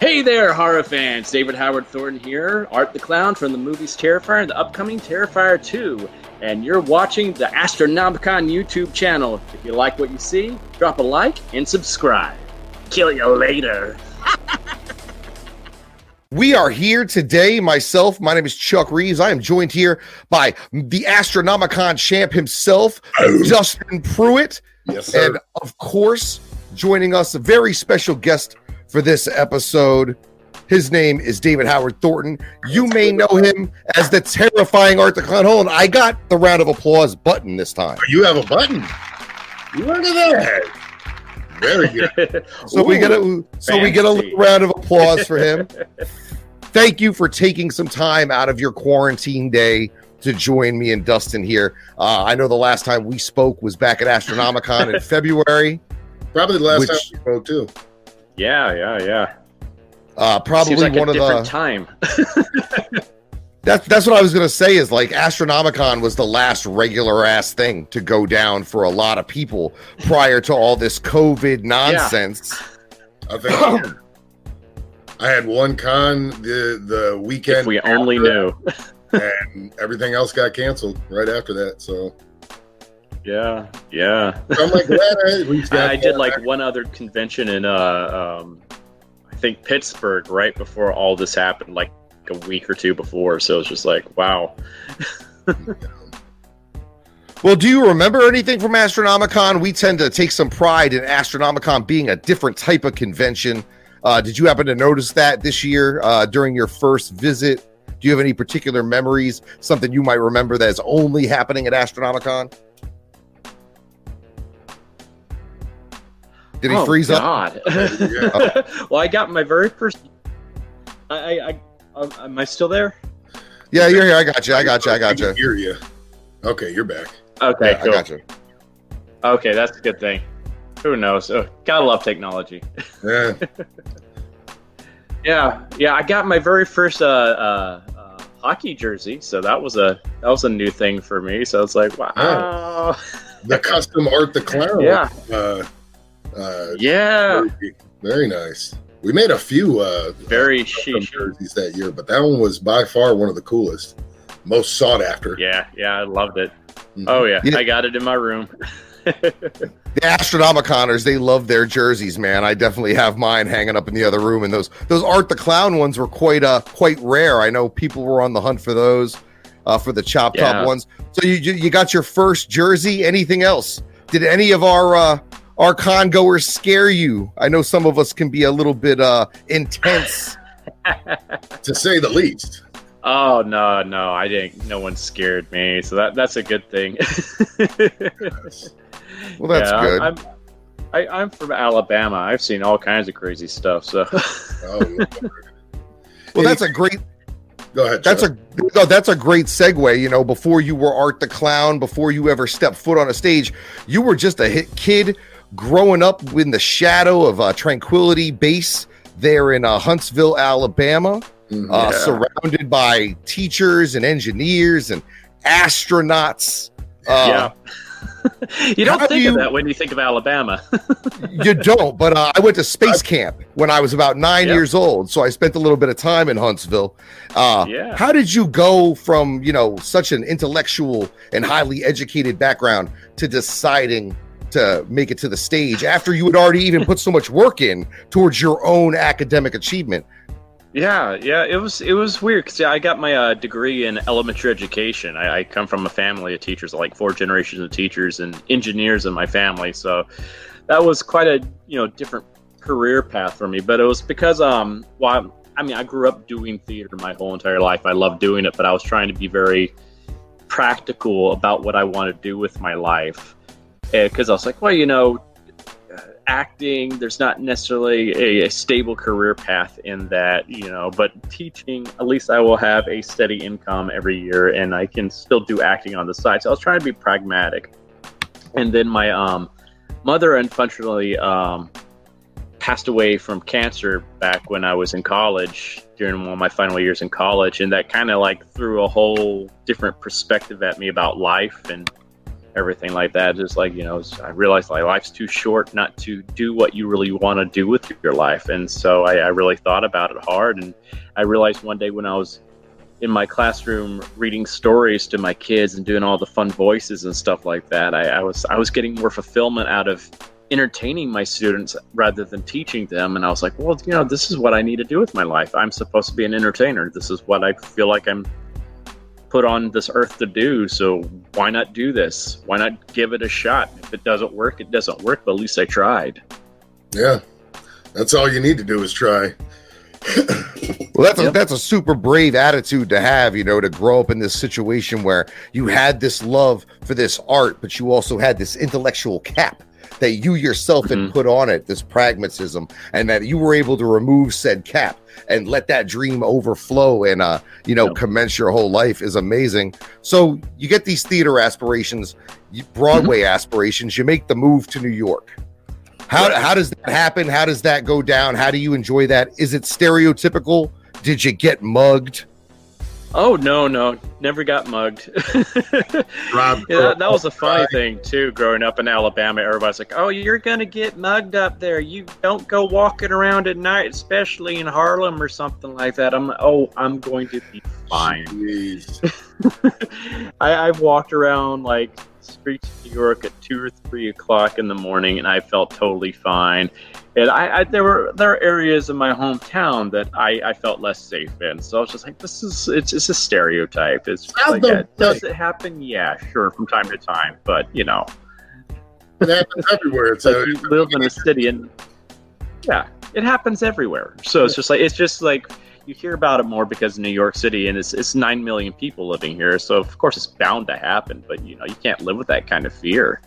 Hey there, horror fans! David Howard Thornton here, Art the Clown from the movies Terrifier and the upcoming Terrifier 2. And you're watching the Astronomicon YouTube channel. If you like what you see, drop a like and subscribe. Kill you later. We are here today. Myself, my name is Chuck Reeves. I am joined here by the Astronomicon champ himself, Justin Pruitt. Yes, sir. And of course, joining us, a very special guest for this episode. His name is David Howard Thornton. You may know him as the terrifying Art the Clown. Hold on, I got the round of applause button this time. you have a button. Look at that. Very good. So we get a so we get a little round of applause for him. Thank you for taking some time out of your quarantine day to join me and Dustin here. Uh, I know the last time we spoke was back at Astronomicon in February. Probably the last Which- time we spoke too. Yeah, yeah, yeah. Uh, probably Seems like one a of different the time. that's that's what I was gonna say is like Astronomicon was the last regular ass thing to go down for a lot of people prior to all this COVID nonsense. I think I had one con the the weekend. if we only after, knew. and everything else got canceled right after that. So Yeah, yeah. I'm like glad I at least got I did like back. one other convention in uh um I think Pittsburgh right before all this happened, like a week or two before. So it's just like, wow. Well, do you remember anything from Astronomicon? We tend to take some pride in Astronomicon being a different type of convention. Uh, did you happen to notice that this year uh, during your first visit? Do you have any particular memories? Something you might remember that is only happening at Astronomicon? Did he oh, freeze up? God. Yeah. well, I got my very first. I, I, I um, am I still there? Yeah, you're here. I got you. I got you. I got can you. Hear you. Okay, you're back. Okay, Yeah, I got you. Okay, that's a good thing. Who knows? Oh, gotta love technology. Yeah. Yeah, yeah. I got my very first uh, uh, uh, hockey jersey, so that was a that was a new thing for me. So it's like, wow. The custom art the clown. Yeah. Uh, Yeah, very, very nice. We made a few uh, very uh, jerseys that year, but that one was by far one of the coolest, most sought after. Yeah, yeah, I loved it. Mhm. Oh yeah, Yeah. I got it in my room. The Astronomiconers, they love their jerseys, man. I definitely have mine hanging up in the other room, and those those Art the Clown ones were quite uh quite rare. I know people were on the hunt for those, uh, for the chop top Yeah. ones. So you you you got your first jersey. Anything else? Did any of our uh, our con goers scare you? I know some of us can be a little bit uh intense. to say the least. oh no, no, I didn't. No one scared me, so that that's a good thing. Well, that's Yeah, good. I'm, I, I'm from Alabama. I've seen all kinds of crazy stuff. So Oh, well, that's a great go ahead. That's Chuck. a no, that's a great segue. You know, before you were Art the Clown, before you ever stepped foot on a stage, you were just a hit kid growing up in the shadow of uh, Tranquility Base there in uh, Huntsville, Alabama, Mhm. uh, Yeah. surrounded by teachers and engineers and astronauts. Uh, yeah. you don't how think do of that when you think of Alabama. you don't, but uh, I went to space camp when I was about nine Yep. years old, so I spent a little bit of time in Huntsville. Uh, Yeah. How did you go from you know such an intellectual and highly educated background to deciding to make it to the stage after you had already even put so much work in towards your own academic achievement? Yeah, yeah, it was it was weird because yeah, I got my uh, degree in elementary education. I, I come from a family of teachers, like four generations of teachers and engineers in my family. So that was quite a you know different career path for me. But it was because um, well, I mean, I grew up doing theater my whole entire life. I loved doing it, but I was trying to be very practical about what I want to do with my life because I was like, well, you know, uh, acting, there's not necessarily a, a stable career path in that, you know, but teaching, at least I will have a steady income every year and I can still do acting on the side. So I was trying to be pragmatic. And then my um, mother, unfortunately, um, passed away from cancer back when I was in college during one of my final years in college. And that kind of like threw a whole different perspective at me about life and everything like that. Just like you know, I realized like life's too short not to do what you really want to do with your life, and so I, I really thought about it hard. And I realized one day when I was in my classroom reading stories to my kids and doing all the fun voices and stuff like that, I, I was I was getting more fulfillment out of entertaining my students rather than teaching them. And I was like, well, you know, this is what I need to do with my life. I'm supposed to be an entertainer. This is what I feel like I'm put on this earth to do. So why not do this? Why not give it a shot? If it doesn't work, it doesn't work, but at least I tried. Yeah. That's all you need to do is try. well, that's a, that's a super brave attitude to have, you know, to grow up in this situation where you had this love for this art, but you also had this intellectual cap that you yourself mm-hmm. had put on it, this pragmatism, and that you were able to remove said cap and let that dream overflow and uh, you know, commence your whole life is amazing. So you get these theater aspirations, Broadway mm-hmm. aspirations, you make the move to New York. How, how does that happen? How does that go down? How do you enjoy that? Is it stereotypical? Did you get mugged? Oh no, no, never got mugged. Rob, yeah, that, that, was a funny thing too. Growing up in Alabama, everybody's like, "Oh, you're gonna get mugged up there. You don't go walking around at night, especially in Harlem or something like that." I'm, like, oh, I'm going to be fine. I, I've walked around like streets of New York at two or three o'clock in the morning, and I felt totally fine. And I, I there were there are areas in my hometown that I, I felt less safe in. So I was just like, this is it's it's a stereotype. It's like, yeah, does it happen? Yeah, sure, from time to time, but you know, it happens everywhere. It's like a, you live in a city, and yeah, it happens everywhere. So it's just like it's just like you hear about it more because New York City and it's, it's 9 million people living here. So, of course, it's bound to happen, but you know, you can't live with that kind of fear.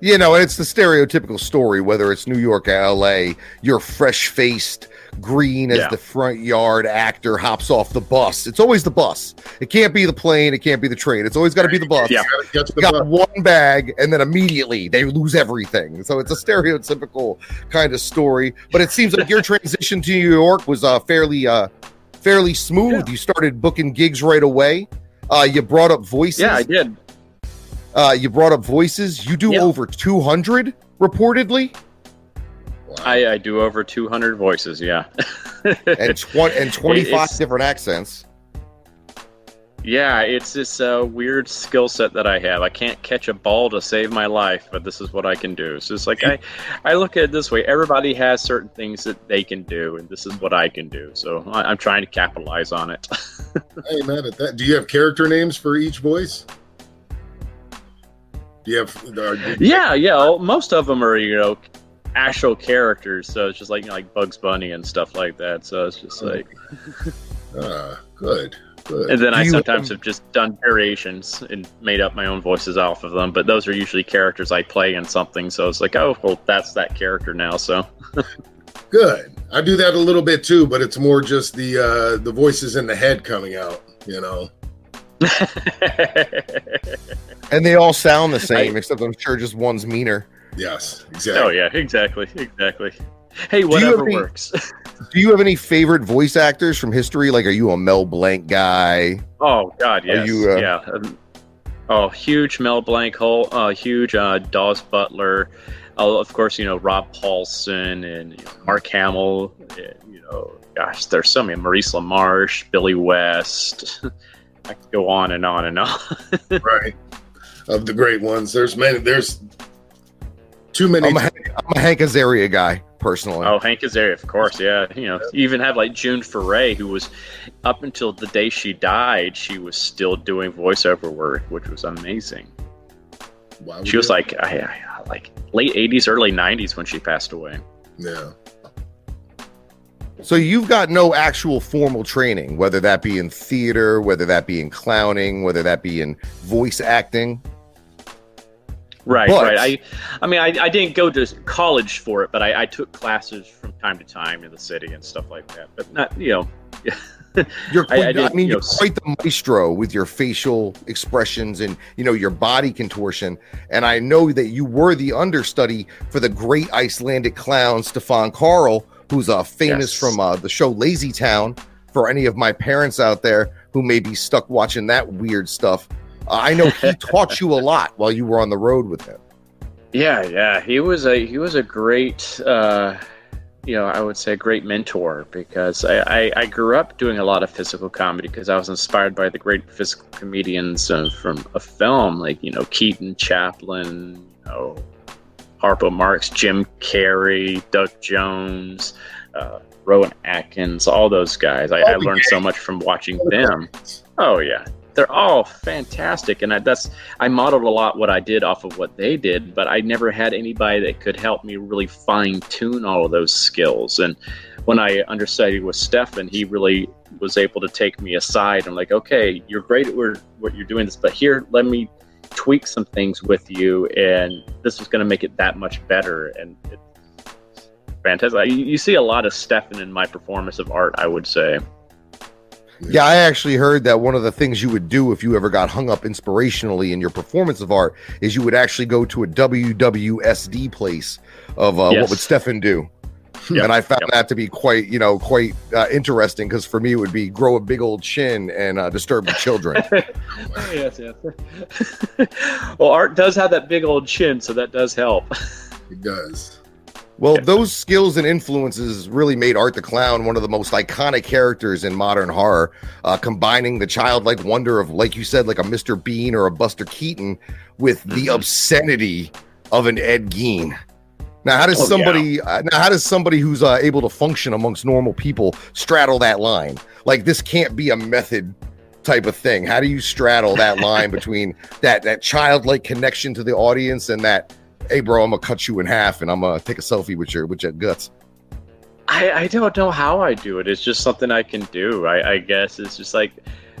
You know, it's the stereotypical story, whether it's New York or LA, you're fresh faced, green as yeah. the front yard actor hops off the bus. It's always the bus. It can't be the plane. It can't be the train. It's always got to be the bus. Yeah. You got one bag, and then immediately they lose everything. So it's a stereotypical kind of story. But it seems like your transition to New York was uh, fairly, uh, fairly smooth. Yeah. You started booking gigs right away. Uh, you brought up voices. Yeah, I did. Uh, you brought up voices. You do yep. over 200 reportedly. I, I do over 200 voices, yeah. and, tw- and 25 it's, different accents. Yeah, it's this uh, weird skill set that I have. I can't catch a ball to save my life, but this is what I can do. So it's like I, I look at it this way: everybody has certain things that they can do, and this is what I can do. So I, am trying to capitalize on it. hey, man, at that, do you have character names for each voice? Do you have? Uh, yeah, yeah. Most of them are you know actual characters, so it's just like you know, like Bugs Bunny and stuff like that. So it's just like. uh, good. Good. And then Do I sometimes have just done variations and made up my own voices off of them, but those are usually characters I play in something. So it's like, oh, well, that's that character now. So good. I do that a little bit too, but it's more just the uh, the voices in the head coming out. You know. and they all sound the same, I, except I'm sure just one's meaner. Yes, exactly. Oh yeah, exactly, exactly. Hey, whatever do works. do you have any favorite voice actors from history? Like, are you a Mel Blanc guy? Oh God, yes, you, uh, yeah. Um, oh, huge Mel Blanc hole. Uh, huge uh, Daws Butler. Uh, of course, you know Rob Paulsen and you know, Mark Hamill. And, you know, gosh, there's so many. Maurice LaMarche, Billy West. I could go on and on and on. right. Of the great ones, there's many. There's too many. I'm a, I'm a Hank Azaria guy personally. Oh, Hank Azaria, of course, yeah. You know, you even have like June Foray, who was up until the day she died, she was still doing voiceover work, which was amazing. Wow, She was like, I, I, like late '80s, early '90s when she passed away. Yeah. So you've got no actual formal training, whether that be in theater, whether that be in clowning, whether that be in voice acting. Right, but, right. I, I mean, I, I didn't go to college for it, but I, I took classes from time to time in the city and stuff like that. But not, you know. you're quite, I, I, I mean, you are quite the maestro with your facial expressions and you know your body contortion. And I know that you were the understudy for the great Icelandic clown Stefan Karl, who's uh, famous yes. from uh, the show Lazy Town. For any of my parents out there who may be stuck watching that weird stuff, I know he taught you a lot while you were on the road with him. Yeah, yeah, he was a he was a great, uh, you know, I would say a great mentor because I, I, I grew up doing a lot of physical comedy because I was inspired by the great physical comedians uh, from a film like you know Keaton, Chaplin, you know, Harpo Marx, Jim Carrey, Doug Jones. Uh, Rowan Atkins, all those guys. I, I learned so much from watching them. Oh yeah, they're all fantastic, and I, that's I modeled a lot what I did off of what they did. But I never had anybody that could help me really fine tune all of those skills. And when I understudied with Stefan, he really was able to take me aside and like, okay, you're great at what you're doing this, but here, let me tweak some things with you, and this is going to make it that much better. And it, fantastic. You, you see a lot of Stefan in my performance of art, I would say. Yeah, I actually heard that one of the things you would do if you ever got hung up inspirationally in your performance of art is you would actually go to a WWSD place of uh, yes. what would Stefan do. Yep. And I found yep. that to be quite, you know, quite uh, interesting because for me it would be grow a big old chin and uh, disturb the children. yes, yes. well, art does have that big old chin, so that does help. It does. Well, those skills and influences really made Art the Clown one of the most iconic characters in modern horror, uh, combining the childlike wonder of, like you said, like a Mr. Bean or a Buster Keaton with the mm-hmm. obscenity of an Ed Gein. Now, how does oh, somebody yeah. uh, now how does somebody who's uh, able to function amongst normal people straddle that line? Like this can't be a method type of thing. How do you straddle that line between that that childlike connection to the audience and that hey, bro, I'm gonna cut you in half and I'm gonna take a selfie with your with your guts. I, I don't know how I do it. It's just something I can do. I, I guess it's just like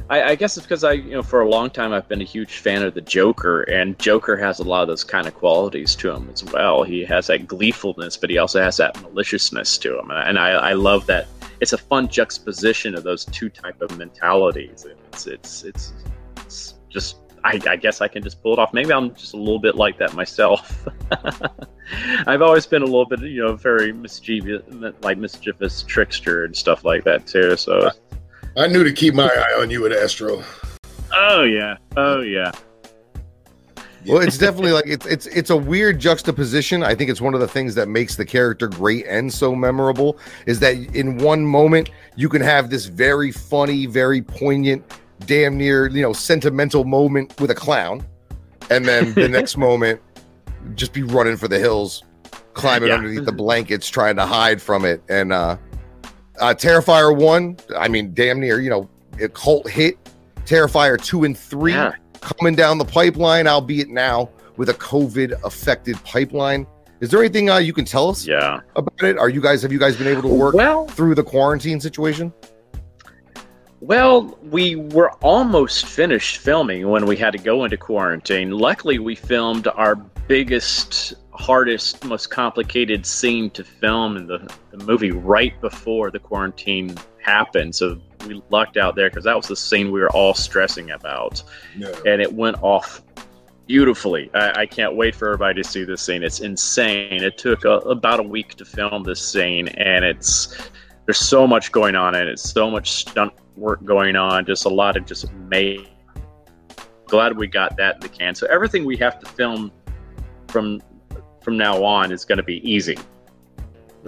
I, I, guess it's because I, you know, for a long time I've been a huge fan of the Joker, and Joker has a lot of those kind of qualities to him as well. He has that gleefulness, but he also has that maliciousness to him, and I, I love that. It's a fun juxtaposition of those two type of mentalities. It's it's it's, it's just I, I, guess I can just pull it off. Maybe I'm just a little bit like that myself. I've always been a little bit, you know, very mischievous, like mischievous trickster and stuff like that too. So I knew to keep my eye on you at Astro. Oh yeah, oh yeah. Well, it's definitely like it's it's it's a weird juxtaposition. I think it's one of the things that makes the character great and so memorable is that in one moment you can have this very funny, very poignant damn near you know sentimental moment with a clown, and then the next moment just be running for the hills, climbing yeah. underneath the blankets, trying to hide from it. And uh, uh Terrifier one, I mean, damn near you know, a cult hit. Terrifier two and three yeah. coming down the pipeline, albeit now with a COVID affected pipeline. Is there anything uh, you can tell us yeah. about it? Are you guys have you guys been able to work well, through the quarantine situation? Well, we were almost finished filming when we had to go into quarantine. Luckily, we filmed our biggest, hardest, most complicated scene to film in the, the movie right before the quarantine happened. So we lucked out there because that was the scene we were all stressing about. And it went off beautifully. I, I, can't wait for everybody to see this scene. It's insane. It took a, about a week to film this scene, and it's there's so much going on in it. It's so much stunt work going on, just a lot of just made. Glad we got that in the can. So everything we have to film from from now on is going to be easy.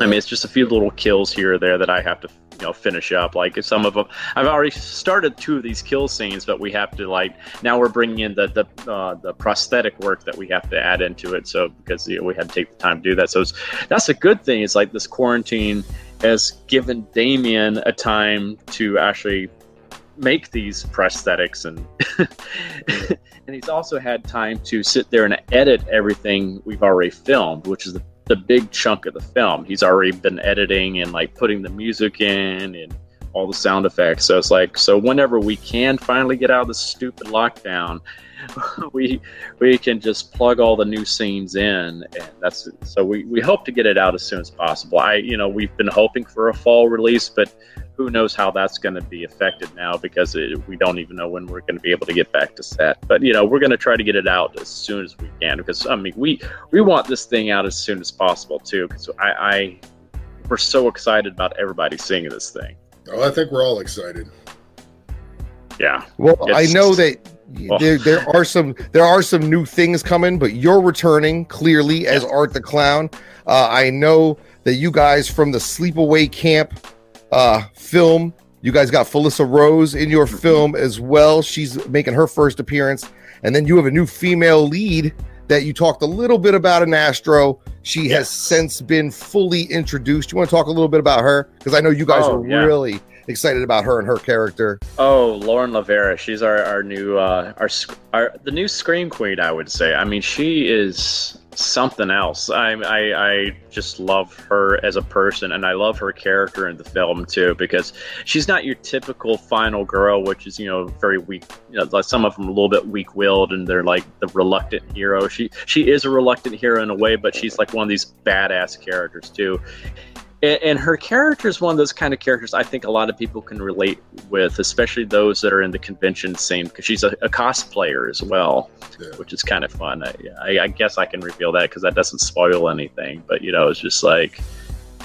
I mean, it's just a few little kills here or there that I have to, you know, finish up. Like some of them, I've already started two of these kill scenes, but we have to like now we're bringing in the the uh, the prosthetic work that we have to add into it. So because you know, we had to take the time to do that. So that's a good thing. It's like this quarantine has given Damien a time to actually make these prosthetics and and he's also had time to sit there and edit everything we've already filmed which is the, the big chunk of the film. He's already been editing and like putting the music in and all the sound effects. So it's like so whenever we can finally get out of this stupid lockdown we we can just plug all the new scenes in and that's so we, we hope to get it out as soon as possible. I you know we've been hoping for a fall release but who knows how that's going to be affected now because it, we don't even know when we're going to be able to get back to set. But you know we're going to try to get it out as soon as we can because i mean we we want this thing out as soon as possible too because I, I we're so excited about everybody seeing this thing oh i think we're all excited yeah well i know that Oh. there, there are some there are some new things coming, but you're returning clearly as Art the Clown. Uh, I know that you guys from the Sleepaway Camp uh, film, you guys got Felissa Rose in your film as well. She's making her first appearance, and then you have a new female lead that you talked a little bit about in Astro. She has since been fully introduced. You want to talk a little bit about her because I know you guys Oh, are yeah. really excited about her and her character. Oh, Lauren LaVera. She's our, our new uh, our our the new scream queen. I would say. I mean, she is something else. I I I just love her as a person, and I love her character in the film too because she's not your typical final girl, which is you know very weak. You know, some of them a little bit weak willed, and they're like the reluctant hero. She she is a reluctant hero in a way, but she's like one of these badass characters too and, her character is one of those kind of characters I think a lot of people can relate with, especially those that are in the convention scene, because she's a, a cosplayer as well, Yeah. which is kind of fun. I, I, I guess I can reveal that because that doesn't spoil anything. But you know, it's just like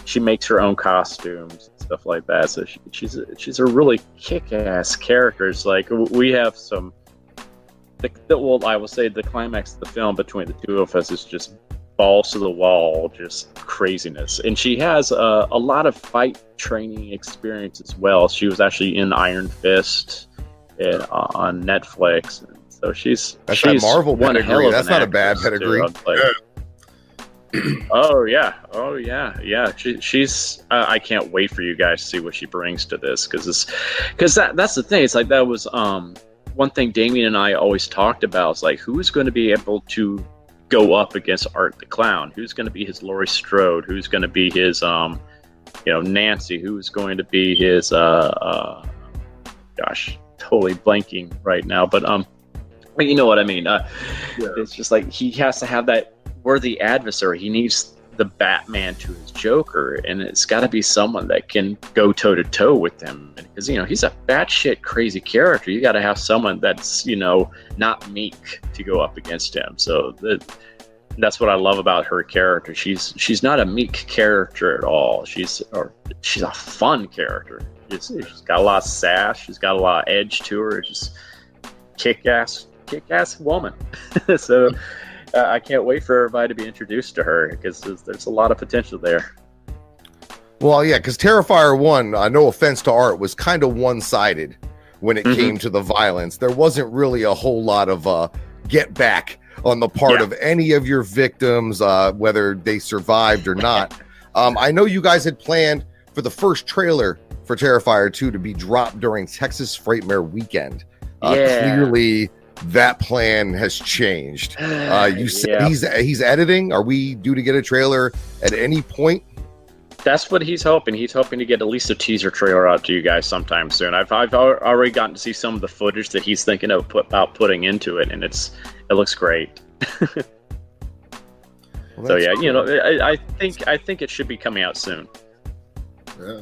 she makes her own costumes and stuff like that. So she, she's a, she's a really kick-ass character. It's like we have some. The, the, well, I will say the climax of the film between the two of us is just balls to the wall, just craziness. And she has a, a lot of fight training experience as well. She was actually in Iron Fist and, uh, on Netflix. And so she's That's that she's Marvel one pedigree. hell of That's not a bad pedigree. Oh yeah, oh yeah, yeah. She, she's. Uh, I can't wait for you guys to see what she brings to this because it's because that that's the thing. It's like that was um one thing Damien and I always talked about. It's like who's going to be able to go up against Art the Clown? Who's going to be his Laurie Strode? Who's going to be his um you know Nancy? Who's going to be his uh uh gosh totally blanking right now, but um. But you know what I mean. Uh, Yeah. It's just like he has to have that worthy adversary. He needs the Batman to his Joker, and it's got to be someone that can go toe to toe with him. Because you know he's a batshit crazy character. You got to have someone that's you know not meek to go up against him. So the, that's what I love about her character. She's she's not a meek character at all. She's or she's a fun character. She's, she's got a lot of sass. She's got a lot of edge to her. Just kick ass kick ass woman. so uh, I can't wait for everybody to be introduced to her because there's, there's a lot of potential there. Well, yeah, because Terrifier one, uh, no offense to Art, was kind of one sided when it Mhm. came to the violence. There wasn't really a whole lot of uh, get back on the part Yeah. of any of your victims, uh, whether they survived or not. um, I know you guys had planned for the first trailer for Terrifier 2 to be dropped during Texas Frightmare weekend. Uh, Yeah. Clearly, that plan has changed. Uh, you said Yeah. he's he's editing. Are we due to get a trailer at any point? That's what he's hoping. He's hoping to get at least a teaser trailer out to you guys sometime soon. I've, I've already gotten to see some of the footage that he's thinking of put, about putting into it, and it's it looks great. Well, So yeah, cool. you know, I, I think I think it should be coming out soon. Yeah.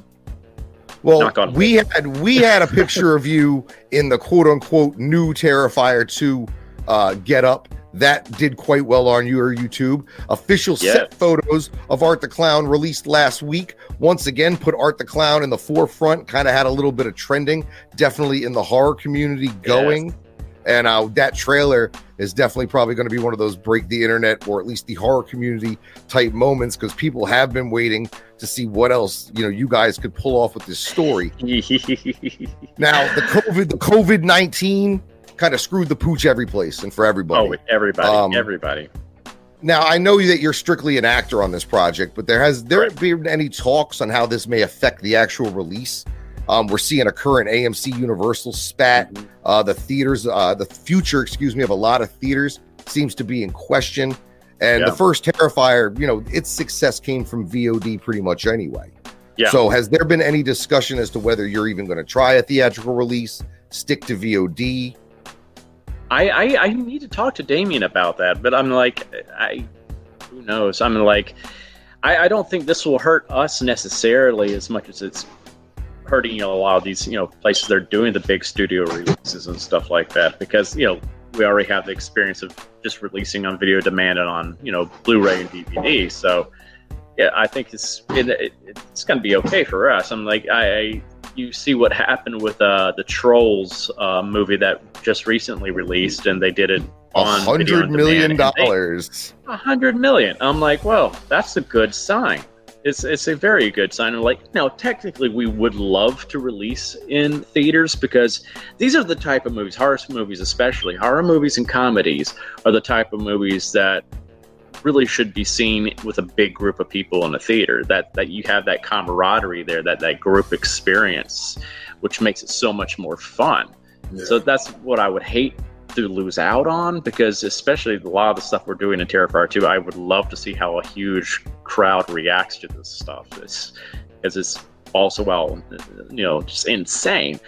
Well, we had we had a picture of you in the quote unquote new Terrifier 2 uh, get up. That did quite well on your YouTube. Official set photos of Art the Clown released last week. Once again, put Art the Clown in the forefront. Kind of had a little bit of trending, definitely in the horror community going. And uh, that trailer is definitely probably going to be one of those break the internet or at least the horror community type moments because people have been waiting to see what else you know you guys could pull off with this story. Now the COVID the COVID nineteen kind of screwed the pooch every place and for everybody. oh, everybody, Um, everybody. Now I know that you're strictly an actor on this project, but there has there Right. been any talks on how this may affect the actual release? Um, we're seeing a current AMC Universal spat. Mhm. Uh, the theaters, uh, the future, excuse me, of a lot of theaters seems to be in question. And Yeah. the first Terrifier, you know, its success came from VOD pretty much anyway. Yeah. So has there been any discussion as to whether you're even going to try a theatrical release, stick to VOD? I, I I need to talk to Damien about that, but I'm like, I who knows? I'm like, I, I don't think this will hurt us necessarily as much as it's hurting you know, a lot of these you know places they're doing the big studio releases and stuff like that because you know we already have the experience of just releasing on video demand and on you know Blu-ray and DVD. So yeah, I think it's it, it, it's going to be okay for us. I'm like I. I you see what happened with uh, the Trolls uh, movie that just recently released, and they did it A on hundred on million demand, and they- dollars. a hundred million. I'm like, well, that's a good sign. It's it's a very good sign. Like, now technically, we would love to release in theaters because these are the type of movies, horror movies especially, horror movies and comedies are the type of movies that really should be seen with a big group of people in a theater. That that you have that camaraderie there, that that group experience, which makes it so much more fun. Yeah. So that's what I would hate to lose out on because especially a lot of the stuff we're doing in Terrifier 2, I would love to see how a huge crowd reacts to this stuff. It's because it's also well, you know, just insane.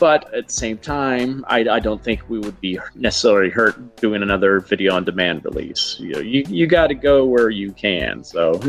But at the same time, I, I don't think we would be necessarily hurt doing another video on demand release. You know, you, you got to go where you can. So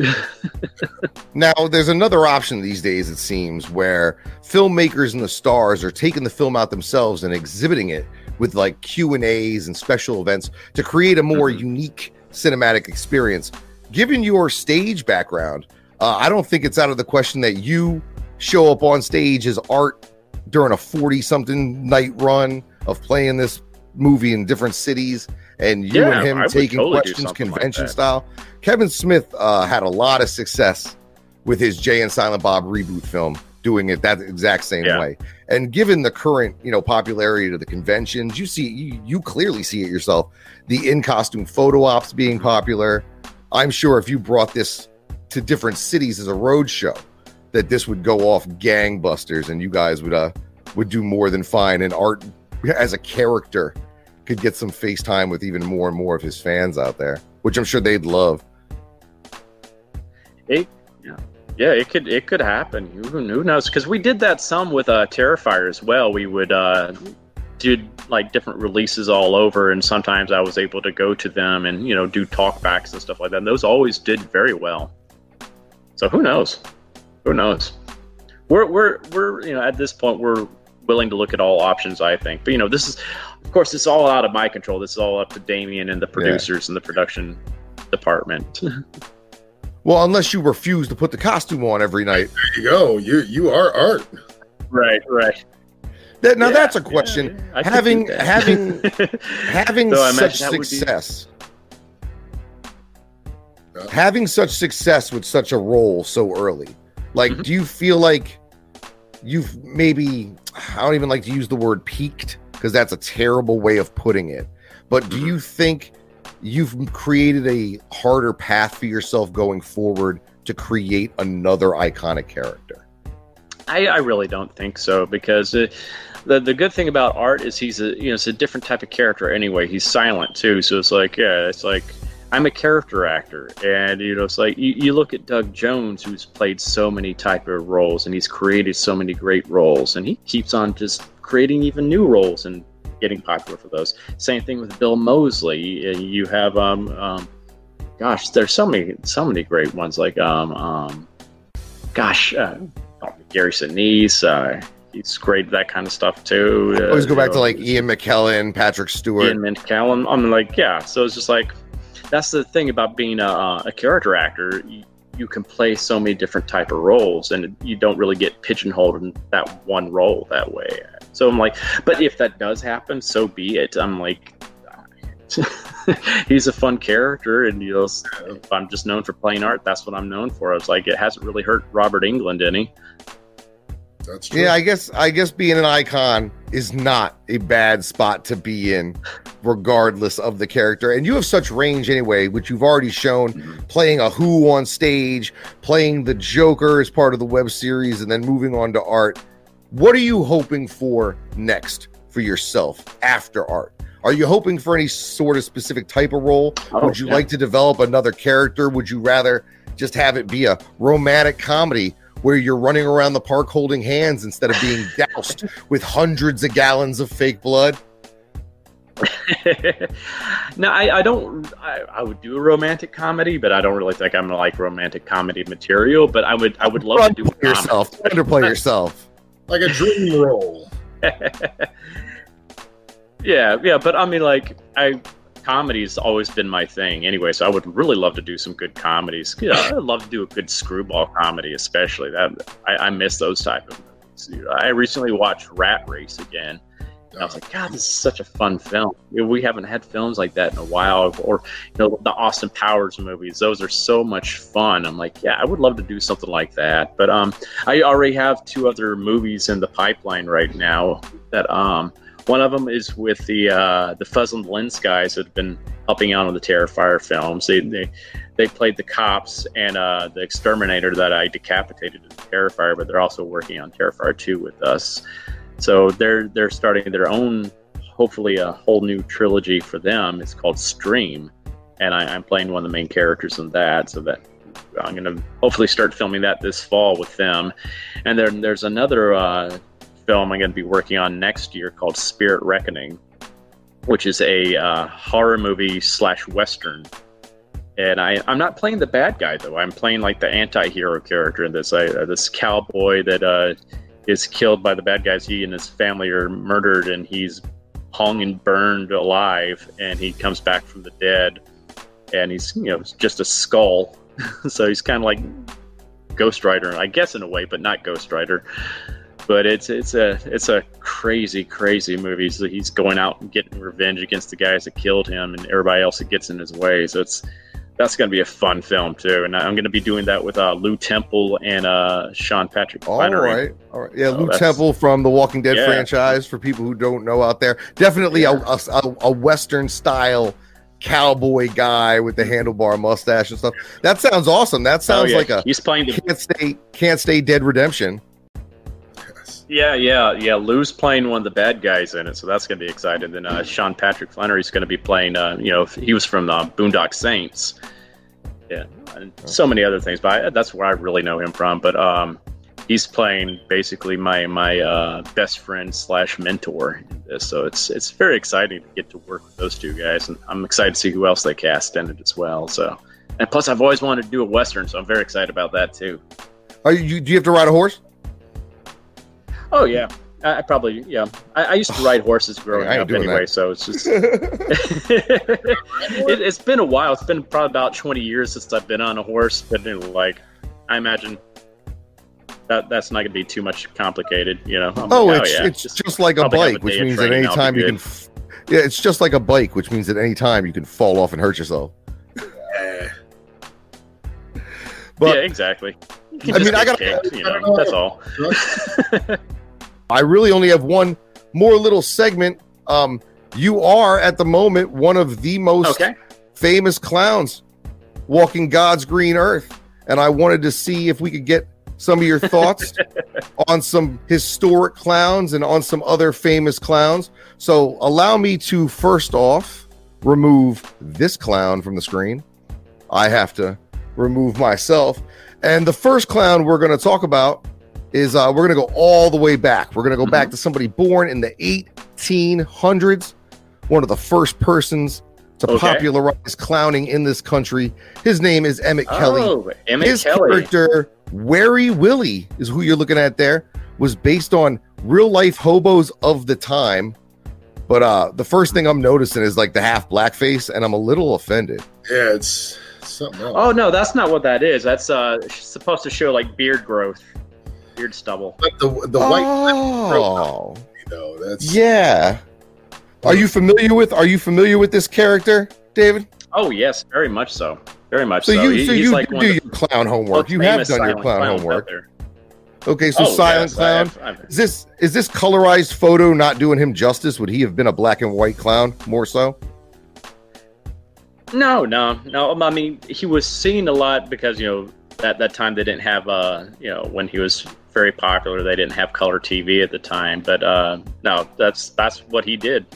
Now, there's another option these days, it seems, where filmmakers and the stars are taking the film out themselves and exhibiting it with like Q and A's and special events to create a more Mhm. unique cinematic experience. Given your stage background, uh, I don't think it's out of the question that you show up on stage as art during a 40 something night run of playing this movie in different cities and you Yeah, and him I taking totally questions something like convention style. Kevin Smith uh, had a lot of success with his Jay and Silent Bob reboot film, doing it that exact same Yeah. way. And given the current, you know, popularity of the conventions, you see, you, you clearly see it yourself. The in costume photo ops being popular. I'm sure if you brought this to different cities as a road show, that this would go off gangbusters, and you guys would uh would do more than fine. And Art, as a character, could get some FaceTime with even more and more of his fans out there, which I'm sure they'd love. Yeah, it could it could happen. Who, who knows? Because we did that some with uh, Terrifier as well. We would uh, did like different releases all over, and sometimes I was able to go to them and you know do talkbacks and stuff like that. And those always did very well. So who knows? Who knows? We're we're we're you know at this point we're willing to look at all options. I think, but you know this is of course it's all out of my control. This is all up to Damien and the producers and the production department. Well, unless you refuse to put the costume on every night. There you go. You you are art. right, right. That now Yeah, that's a question. yeah, I could Having- having- Having So I such imagine that would be- success, having such success with such a role so early, like, Mhm. do you feel like you've maybe? I don't even like to use the word peaked because that's a terrible way of putting it. But do Mm-hmm. you think you've created a harder path for yourself going forward to create another iconic character? I, I really don't think so because uh, the the good thing about Art is he's a you know it's a different type of character anyway. He's silent too, so it's like yeah, it's like I'm a character actor, and you know it's like you, you look at Doug Jones who's played so many type of roles and he's created so many great roles, and he keeps on just creating even new roles and getting popular for those. Same thing with Bill Moseley. and You have um, um gosh, there's so many so many great ones like um um gosh. Uh, oh, Gary Sinise, uh, he's great at that kind of stuff too. I Uh, always go you back know, to like Ian McKellen, Patrick Stewart. Ian McKellen. I'm like, yeah. So it's just like that's the thing about being a, a character actor. You, you can play so many different type of roles, and you don't really get pigeonholed in that one role that way. So I'm like, but if that does happen, so be it. I'm like. he's a fun character, and you know, if I'm just known for playing art, that's what I'm known for. I was like, it hasn't really hurt Robert Englund any. That's true. Yeah, I guess I guess being an icon is not a bad spot to be in, regardless of the character. And you have such range anyway, which you've already shown mm-hmm. playing a Who on stage, playing the Joker as part of the web series, and then moving on to art. What are you hoping for next for yourself after art? Are you hoping for any sort of specific type of role? Oh, Would you yeah. like to develop another character? Would you rather just have it be a romantic comedy where you're running around the park holding hands instead of being doused with hundreds of gallons of fake blood? no, I, I don't. I, I would do a romantic comedy, but I don't really think I'm like romantic comedy material. But I would, I would love to do yourself. Underplay yourself. Like a dream role. yeah, yeah, but I mean, like, I comedy's always been my thing anyway. So I would really love to do some good comedies. Yeah, I'd love to do a good screwball comedy, especially that. I, I miss those type of movies. I recently watched Rat Race again. I was like, God, this is such a fun film. We haven't had films like that in a while. Or, you know, the Austin Powers movies. Those are so much fun. I'm like, yeah, I would love to do something like that. But um, I already have two other movies in the pipeline right now. That um, one of them is with the uh, the Fuzz and Lens guys that have been helping out on the Terrifier films. They they they played the cops and uh, the exterminator that I decapitated in Terrifier, but they're also working on Terrifier 2 with us. So they're they're starting their own, hopefully a whole new trilogy for them. It's called Stream, and I, am playing one of the main characters in that. So that I'm going to hopefully start filming that this fall with them. And then there's another uh, film I'm going to be working on next year called Spirit Reckoning, which is a uh, horror movie slash western. And I, I'm not playing the bad guy though. I'm playing like the anti-hero character in this. I, uh, this cowboy that uh, is killed by the bad guys. He and his family are murdered, and he's hung and burned alive. And he comes back from the dead, and he's you know just a skull. so he's kind of like Ghost Rider, I guess in a way, but not Ghost Rider. But it's it's a it's a crazy crazy movie. So he's going out and getting revenge against the guys that killed him and everybody else that gets in his way. So it's that's going to be a fun film too, and I'm going to be doing that with uh, Lew Temple and uh, Sean Patrick. All right, all right, yeah, so Lew Temple from the Walking Dead yeah. franchise. For people who don't know out there, definitely yeah. a, a, a Western style cowboy guy with the handlebar mustache and stuff. That sounds awesome. That oh, sounds oh, yeah. like a he's playing the- can't stay can't stay dead redemption. Yeah, yeah, yeah. Lew's playing one of the bad guys in it, so that's going to be exciting. Then uh, Sean Patrick Flanery's going to be playing. Uh, you know, he was from uh, Boondock Saints. Yeah, and so many other things, but I, that's where I really know him from. But um, he's playing basically my my uh, best friend slash mentor in this, so it's it's very exciting to get to work with those two guys, and I'm excited to see who else they cast in it as well. So, and plus, I've always wanted to do a western, so I'm very excited about that too. Are you? Do you have to ride a horse? Oh yeah, I, I probably yeah. I, I, used to ride horses growing up anyway, that. so it's just it, has been a while. It's been probably about twenty years since I've been on a horse, but like I imagine that that's not going to be too much complicated, you know. I'm oh, like, oh, it's oh, yeah, it's just, just like a bike, which means at any time you can. F- yeah, it's just like a bike, which means at any time you can fall off and hurt yourself. But, yeah, exactly. I mean, I got you know, that's all. I really only have one more little segment. Um, you are at the moment one of the most okay. famous clowns walking God's green earth, and I wanted to see if we could get some of your thoughts on some historic clowns and on some other famous clowns. So, allow me to first off remove this clown from the screen. I have to remove myself. And the first clown we're going to talk about is uh, we're going to go all the way back. We're going to go mm-hmm. back to somebody born in the 1800s, one of the first persons to okay. popularize clowning in this country. His name is Emmett oh, Kelly. Emmett His Kelly. character, Weary Willie, is who you're looking at there, was based on real life hobos of the time. But uh, the first thing I'm noticing is like the half blackface, and I'm a little offended. Yeah, it's something else. Oh no, that's not what that is. That's uh supposed to show like beard growth beard stubble. But the the white oh. though, that's yeah. Are you familiar with Are you familiar with this character, David? Oh yes, very much so. Very much so. So you so you like do your clown homework. You have done your clown homework. Okay, so oh, Silent yes, Clown. I've, I've, is this is this colorized photo not doing him justice? Would he have been a black and white clown more so? No, no, no. I mean, he was seen a lot because you know that that time they didn't have uh you know when he was very popular they didn't have color TV at the time. But uh no that's that's what he did.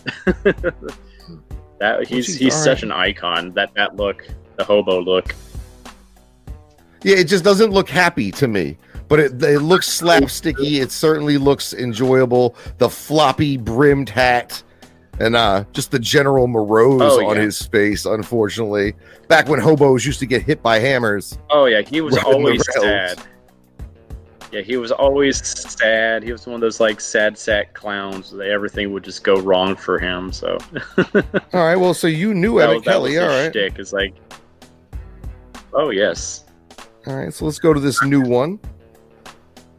That he's he's such an icon that that look the hobo look. Yeah it just doesn't look happy to me but it, it looks slapsticky. It certainly looks enjoyable. The floppy brimmed hat and uh, just the general morose oh, on his face, unfortunately. Back when hobos used to get hit by hammers. Oh yeah, he was always sad. Yeah, he was always sad. He was one of those like sad sack clowns. That everything would just go wrong for him. So. all right. Well, so you knew Emmett Kelly. all right. Dick is like. Oh yes. All right. So let's go to this new one.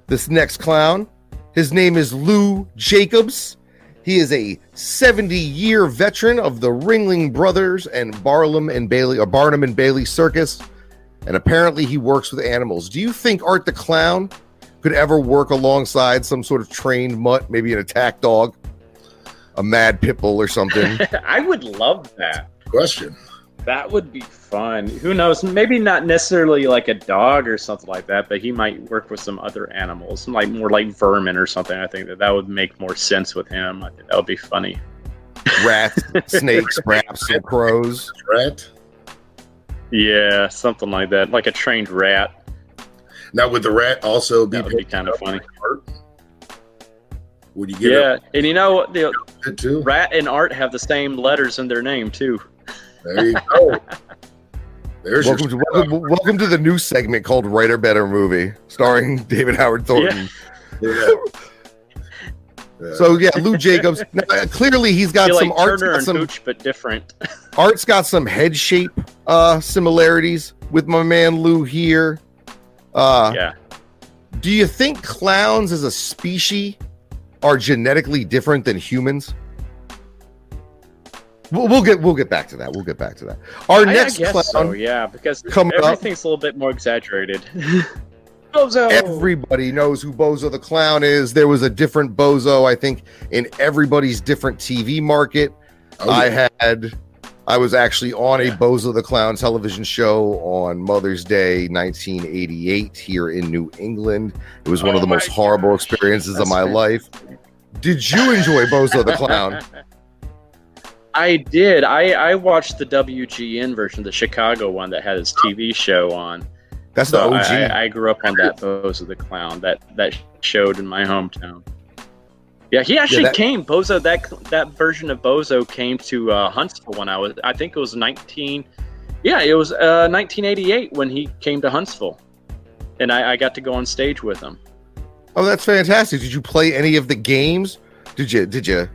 This next clown His name is Lou Jacobs. He is a 70 year veteran of the Ringling Brothers and Barnum and Bailey or Barnum and Bailey Circus. And apparently he works with animals. Do you think Art the Clown could ever work alongside some sort of trained mutt, maybe an attack dog, a mad pit bull or something? I would love that. Question. That would be fun. Who knows? Maybe not necessarily like a dog or something like that, but he might work with some other animals, like more like vermin or something. I think that that would make more sense with him. I think that would be funny. Rats, snakes, perhaps some crows. Rat. Yeah, something like that, like a trained rat. Now, would the rat also be, That would be kind of funny. Would you get Yeah, and you know the too? rat and art have the same letters in their name too. There you go. There's Welcome to, welcome, welcome to the new segment called Writer Better Movie, starring David Howard Thornton. yeah. Yeah. So yeah, Lou Jacobs. Now, uh, clearly, he's got some like art's Turner got some Hooch, but different. art's got some head shape uh similarities with my man Lou here. Uh yeah, do you think clowns as a species are genetically different than humans? We'll, we'll get we'll get back to that. We'll get back to that. Our I, I next guess clown, so. Yeah, because coming up- everything's a little bit more exaggerated. Bozo. everybody knows who Bozo the Clown is. There was a different Bozo, I think, in everybody's different TV market. Oh, I yeah. had I was actually on a Bozo the Clown television show on Mother's Day 1988 here in New England. It was one of Oh the my most horrible gosh. experiences of That's my life. Did you enjoy Bozo the Clown? I did. I, I watched the WGN version, the Chicago one that had his TV show on. That's the OG. I, I, grew up on that Bozo the Clown that that showed in my hometown. Yeah, he actually that- came. Bozo that that version of Bozo came to uh, Huntsville when I was. I think it was nineteen. Yeah, it was uh, 1988 when he came to Huntsville, and I, I got to go on stage with him. oh, that's fantastic. Did you play any of the games? Did you did you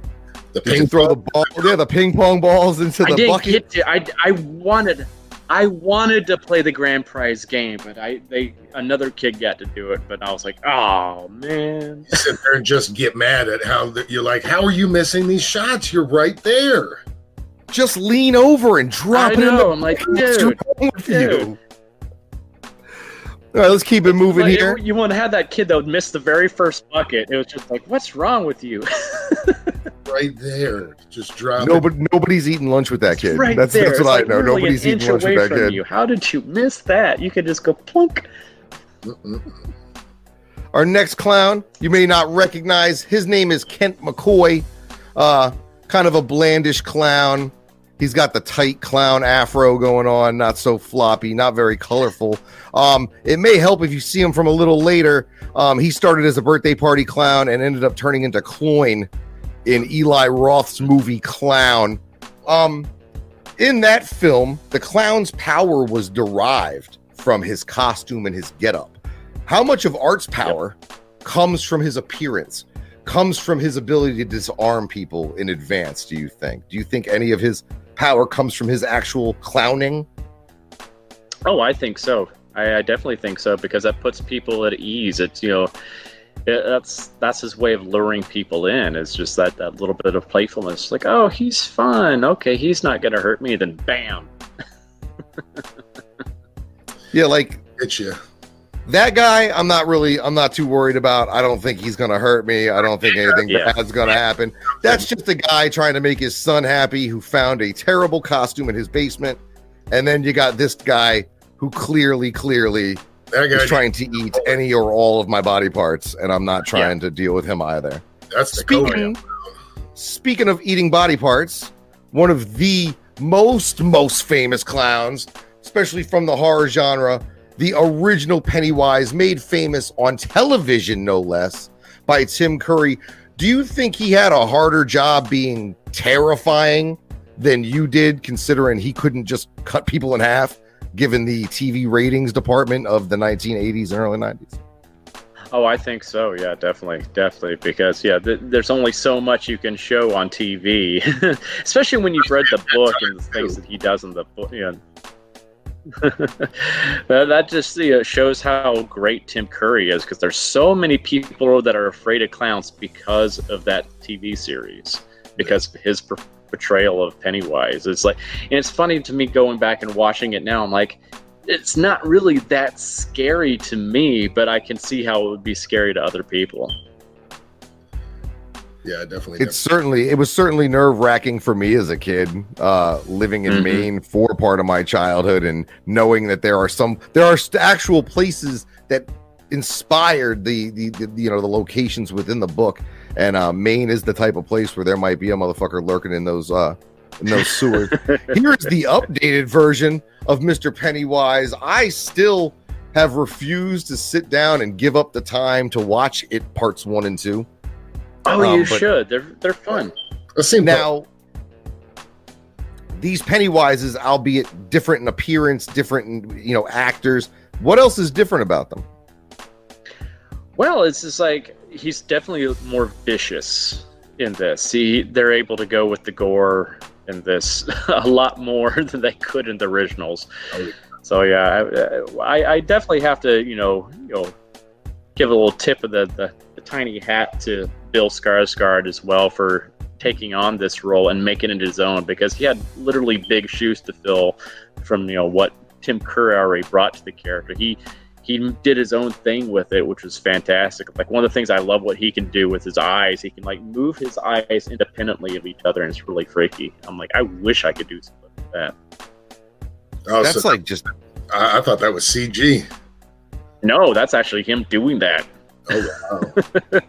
the did you ping throw the pong. ball yeah, the ping pong balls into I the didn't bucket? get to. I, I wanted. I wanted to play the grand prize game, but I they another kid got to do it. But I was like, oh man. You sit there and just get mad at how that you're like, how are you missing these shots? You're right there. Just lean over and drop I it in the know. I'm like, What's dude. wrong with dude. you? All right, let's keep it moving Like, here. You want to have that kid that would miss the very first bucket. It was just like, what's wrong with you? Right there. Just drop it. Nobody, nobody's eating lunch with that kid. right that's there. that's what like I know. literally Nobody's an eating inch lunch with away that from kid. you. How did you miss that? You could just go plunk. Mm-mm. Our next clown, you may not recognize. His name is Kent McCoy. Uh, kind of a blandish clown. He's got the tight clown afro going on, not so floppy, not very colorful. Um, it may help if you see him from a little later. Um, he started as a birthday party clown and ended up turning into Cloyne in Eli Roth's movie Clown. Um, in that film, the clown's power was derived from his costume and his getup. How much of Art's power comes from his appearance, comes from his ability to disarm people in advance, do you think? Do you think any of his power comes from his actual clowning? Oh, I think so. I, I definitely think so because that puts people at ease. It's you know, it, that's that's his way of luring people in. It's just that that little bit of playfulness. Like, oh, he's fun. Okay, he's not gonna hurt me. Then, bam. Yeah, like Hit you. that guy, I'm not really, I'm not too worried about. I don't think he's going to hurt me. I don't think anything Yeah. bad's going to happen. That's just a guy trying to make his son happy who found a terrible costume in his basement. And then you got this guy who clearly, clearly Guy. trying to eat any or all of my body parts, and I'm not trying to deal with him either. That's. Speaking, speaking of eating body parts, one of the most most famous clowns, especially from the horror genre, the original Pennywise, made famous on television, no less, by Tim Curry. Do you think he had a harder job being terrifying than you did, considering he couldn't just cut people in half, given the TV ratings department of the 1980s and early 90s? Oh, I think so. Yeah, definitely, definitely. Because yeah, th- there's only so much you can show on TV, especially when you've read the book and the things that he does in the book. Yeah, that, that just you know, shows how great Tim Curry is because there's so many people that are afraid of clowns because of that TV series, because of his portrayal of Pennywise. It's like, and it's funny to me going back and watching it now. I'm like, it's not really that scary to me, but I can see how it would be scary to other people. Yeah, definitely. It's certainly it was certainly nerve wracking for me as a kid, uh, living in Mhm. Maine for part of my childhood, and knowing that there are some there are st- actual places that inspired the, the the you know the locations within the book, and uh, Maine is the type of place where there might be a motherfucker lurking in those uh in those sewers. Here's the updated version of Mr. Pennywise. I still have refused to sit down and give up the time to watch it parts one and two. Oh, Um, you should. They're they're fun. It seemed now these pennywises albeit different in appearance different in you know actors what else is different about them Well, it's just like he's definitely more vicious in this. He they're able to go with the gore in this a lot more than they could in the originals. So yeah, I, I, definitely have to you know you know give a little tip of the, the, the tiny hat to Bill Skarsgård as well for taking on this role and making it his own because he had literally big shoes to fill from you know what Tim Curry brought to the character. He he did his own thing with it, which was fantastic. Like one of the things I love what he can do with his eyes, he can like move his eyes independently of each other, and it's really freaky. I'm like, I wish I could do something like that. oh, that's so like just I, I thought that was CG. No, that's actually him doing that. Oh wow,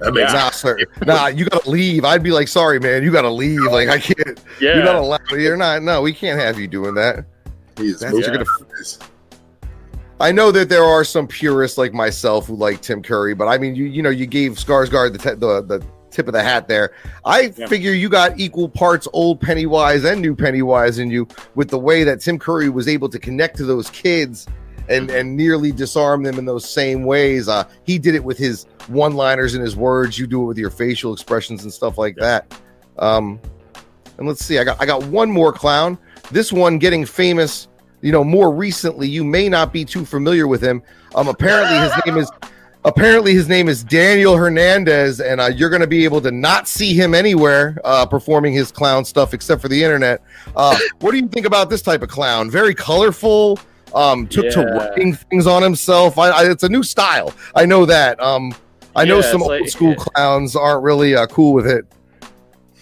that makes nah sir nah you gotta leave i'd be like sorry man you gotta leave like i can't Yeah, you're not allowed you're not no we can't have you doing that he is That's- moving you're his- i know that there are some purists like myself who like tim curry but i mean you you know you gave skarsgård the te- the, the tip of the hat there. I Yeah. figure you got equal parts old pennywise and new pennywise in you with the way that tim curry was able to connect to those kids and and nearly disarm them in those same ways. Uh he did it with his one liners and his words. You do it with your facial expressions and stuff like Yeah. that. Um and let's see i got i got one more clown. This one getting famous you know more recently you may not be too familiar with him. Um apparently his name is apparently his name is daniel hernandez and uh, you're going to be able to not see him anywhere uh, performing his clown stuff except for the internet. Uh, what do you think about this type of clown? Very colorful um took to Yeah. writing things on himself. I, I, it's a new style. I know that. Um i know some old like- school clowns aren't really uh, cool with it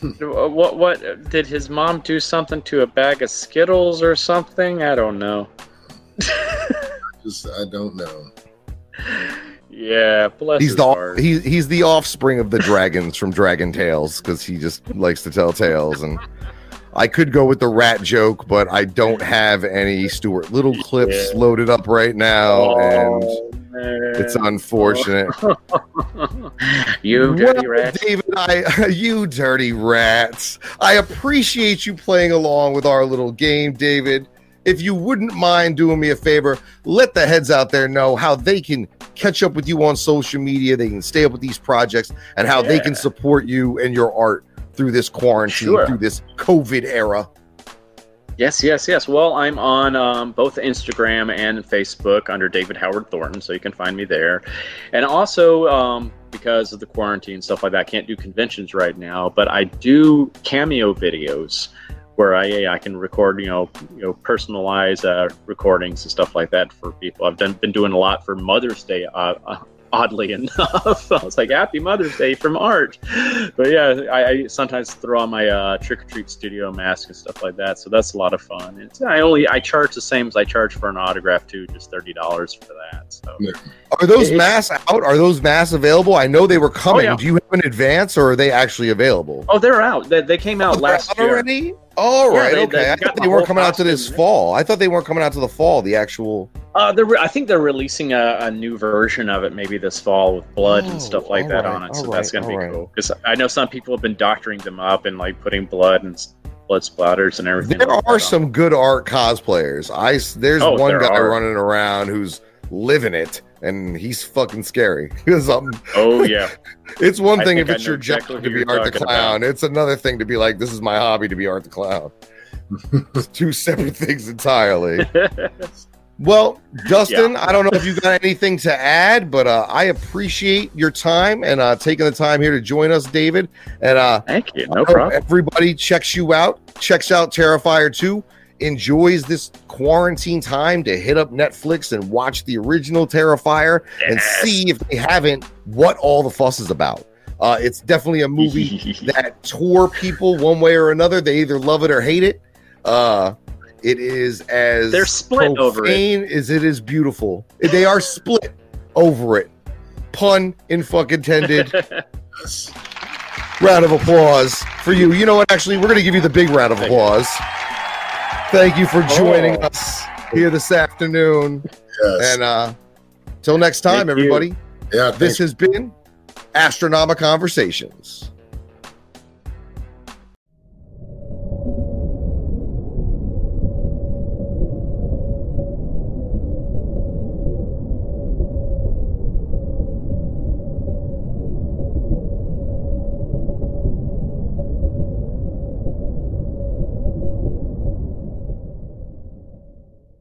Uh, what what did his mom do something to a bag of Skittles or something? I don't know. Just I don't know. Yeah, bless he's the heart. he, he's the offspring of the dragons from Dragon Tales because he just likes to tell tales and I could go with the rat joke, but I don't have any Stuart Little clips Yeah. loaded up right now, and Oh, man. It's oh. unfortunate. you dirty Well, rat. David, I you dirty rats. I appreciate you playing along with our little game, David. If you wouldn't mind doing me a favor, let the heads out there know how they can catch up with you on social media, they can stay up with these projects, and how they can support you and your art through this quarantine, Sure. through this COVID era. Yes, yes, yes. Well, I'm on um, both Instagram and Facebook under David Howard Thornton, so you can find me there. And also, um, because of the quarantine stuff like that, I can't do conventions right now, but I do cameo videos where I I can record, you know, you know, personalized uh, recordings and stuff like that for people. I've done been doing a lot for Mother's Day. Uh, uh, oddly enough, I was like, "Happy Mother's Day" from Art. But yeah, I, I sometimes throw on my uh, trick or treat studio mask and stuff like that. So that's a lot of fun. It's, I only I charge the same as I charge for an autograph too, just thirty dollars for that. So Are those It- masks out? Are those masks available? I know they were coming. yeah. Do you have an advance, or are they actually available? oh, they're out. They, they came out Oh, last year. already. All Yeah, they- okay. they I thought they weren't coming out to this fall. I thought they weren't coming out to the fall. The actual. Uh, they're re- I think they're releasing a, a new version of it maybe this fall with blood Oh, and stuff like that right, on it. So all that's gonna be right. cool because I know some people have been doctoring them up and like putting blood and blood splatters and everything. There like are some good art cosplayers. I there's Oh, one there guy are. running around who's living it, and he's fucking scary. Oh yeah, it's one thing if I it's your exactly job to be Art the Clown. It's another thing to be like, this is my hobby to be Art the Clown. two separate things entirely. Well, Dustin, I don't know if you got anything to add, but uh, I appreciate your time and uh, taking the time here to join us, David. And uh, thank you. No problem. Everybody checks you out, checks out Terrifier 2, enjoys this quarantine time to hit up Netflix and watch the original Terrifier yes. and see if they haven't what all the fuss is about. Uh, it's definitely a movie that tore people one way or another. They either love it or hate it. Uh, it is as they're split over it as it is beautiful. They are split over it. Pun in fuck intended. round of applause for you. You know what? Actually, we're going to give you the big round of applause. Thank you for joining oh. us here this afternoon. Yes. And uh till next time, Thank everybody. You. Yeah. This has been Astronomic Conversations.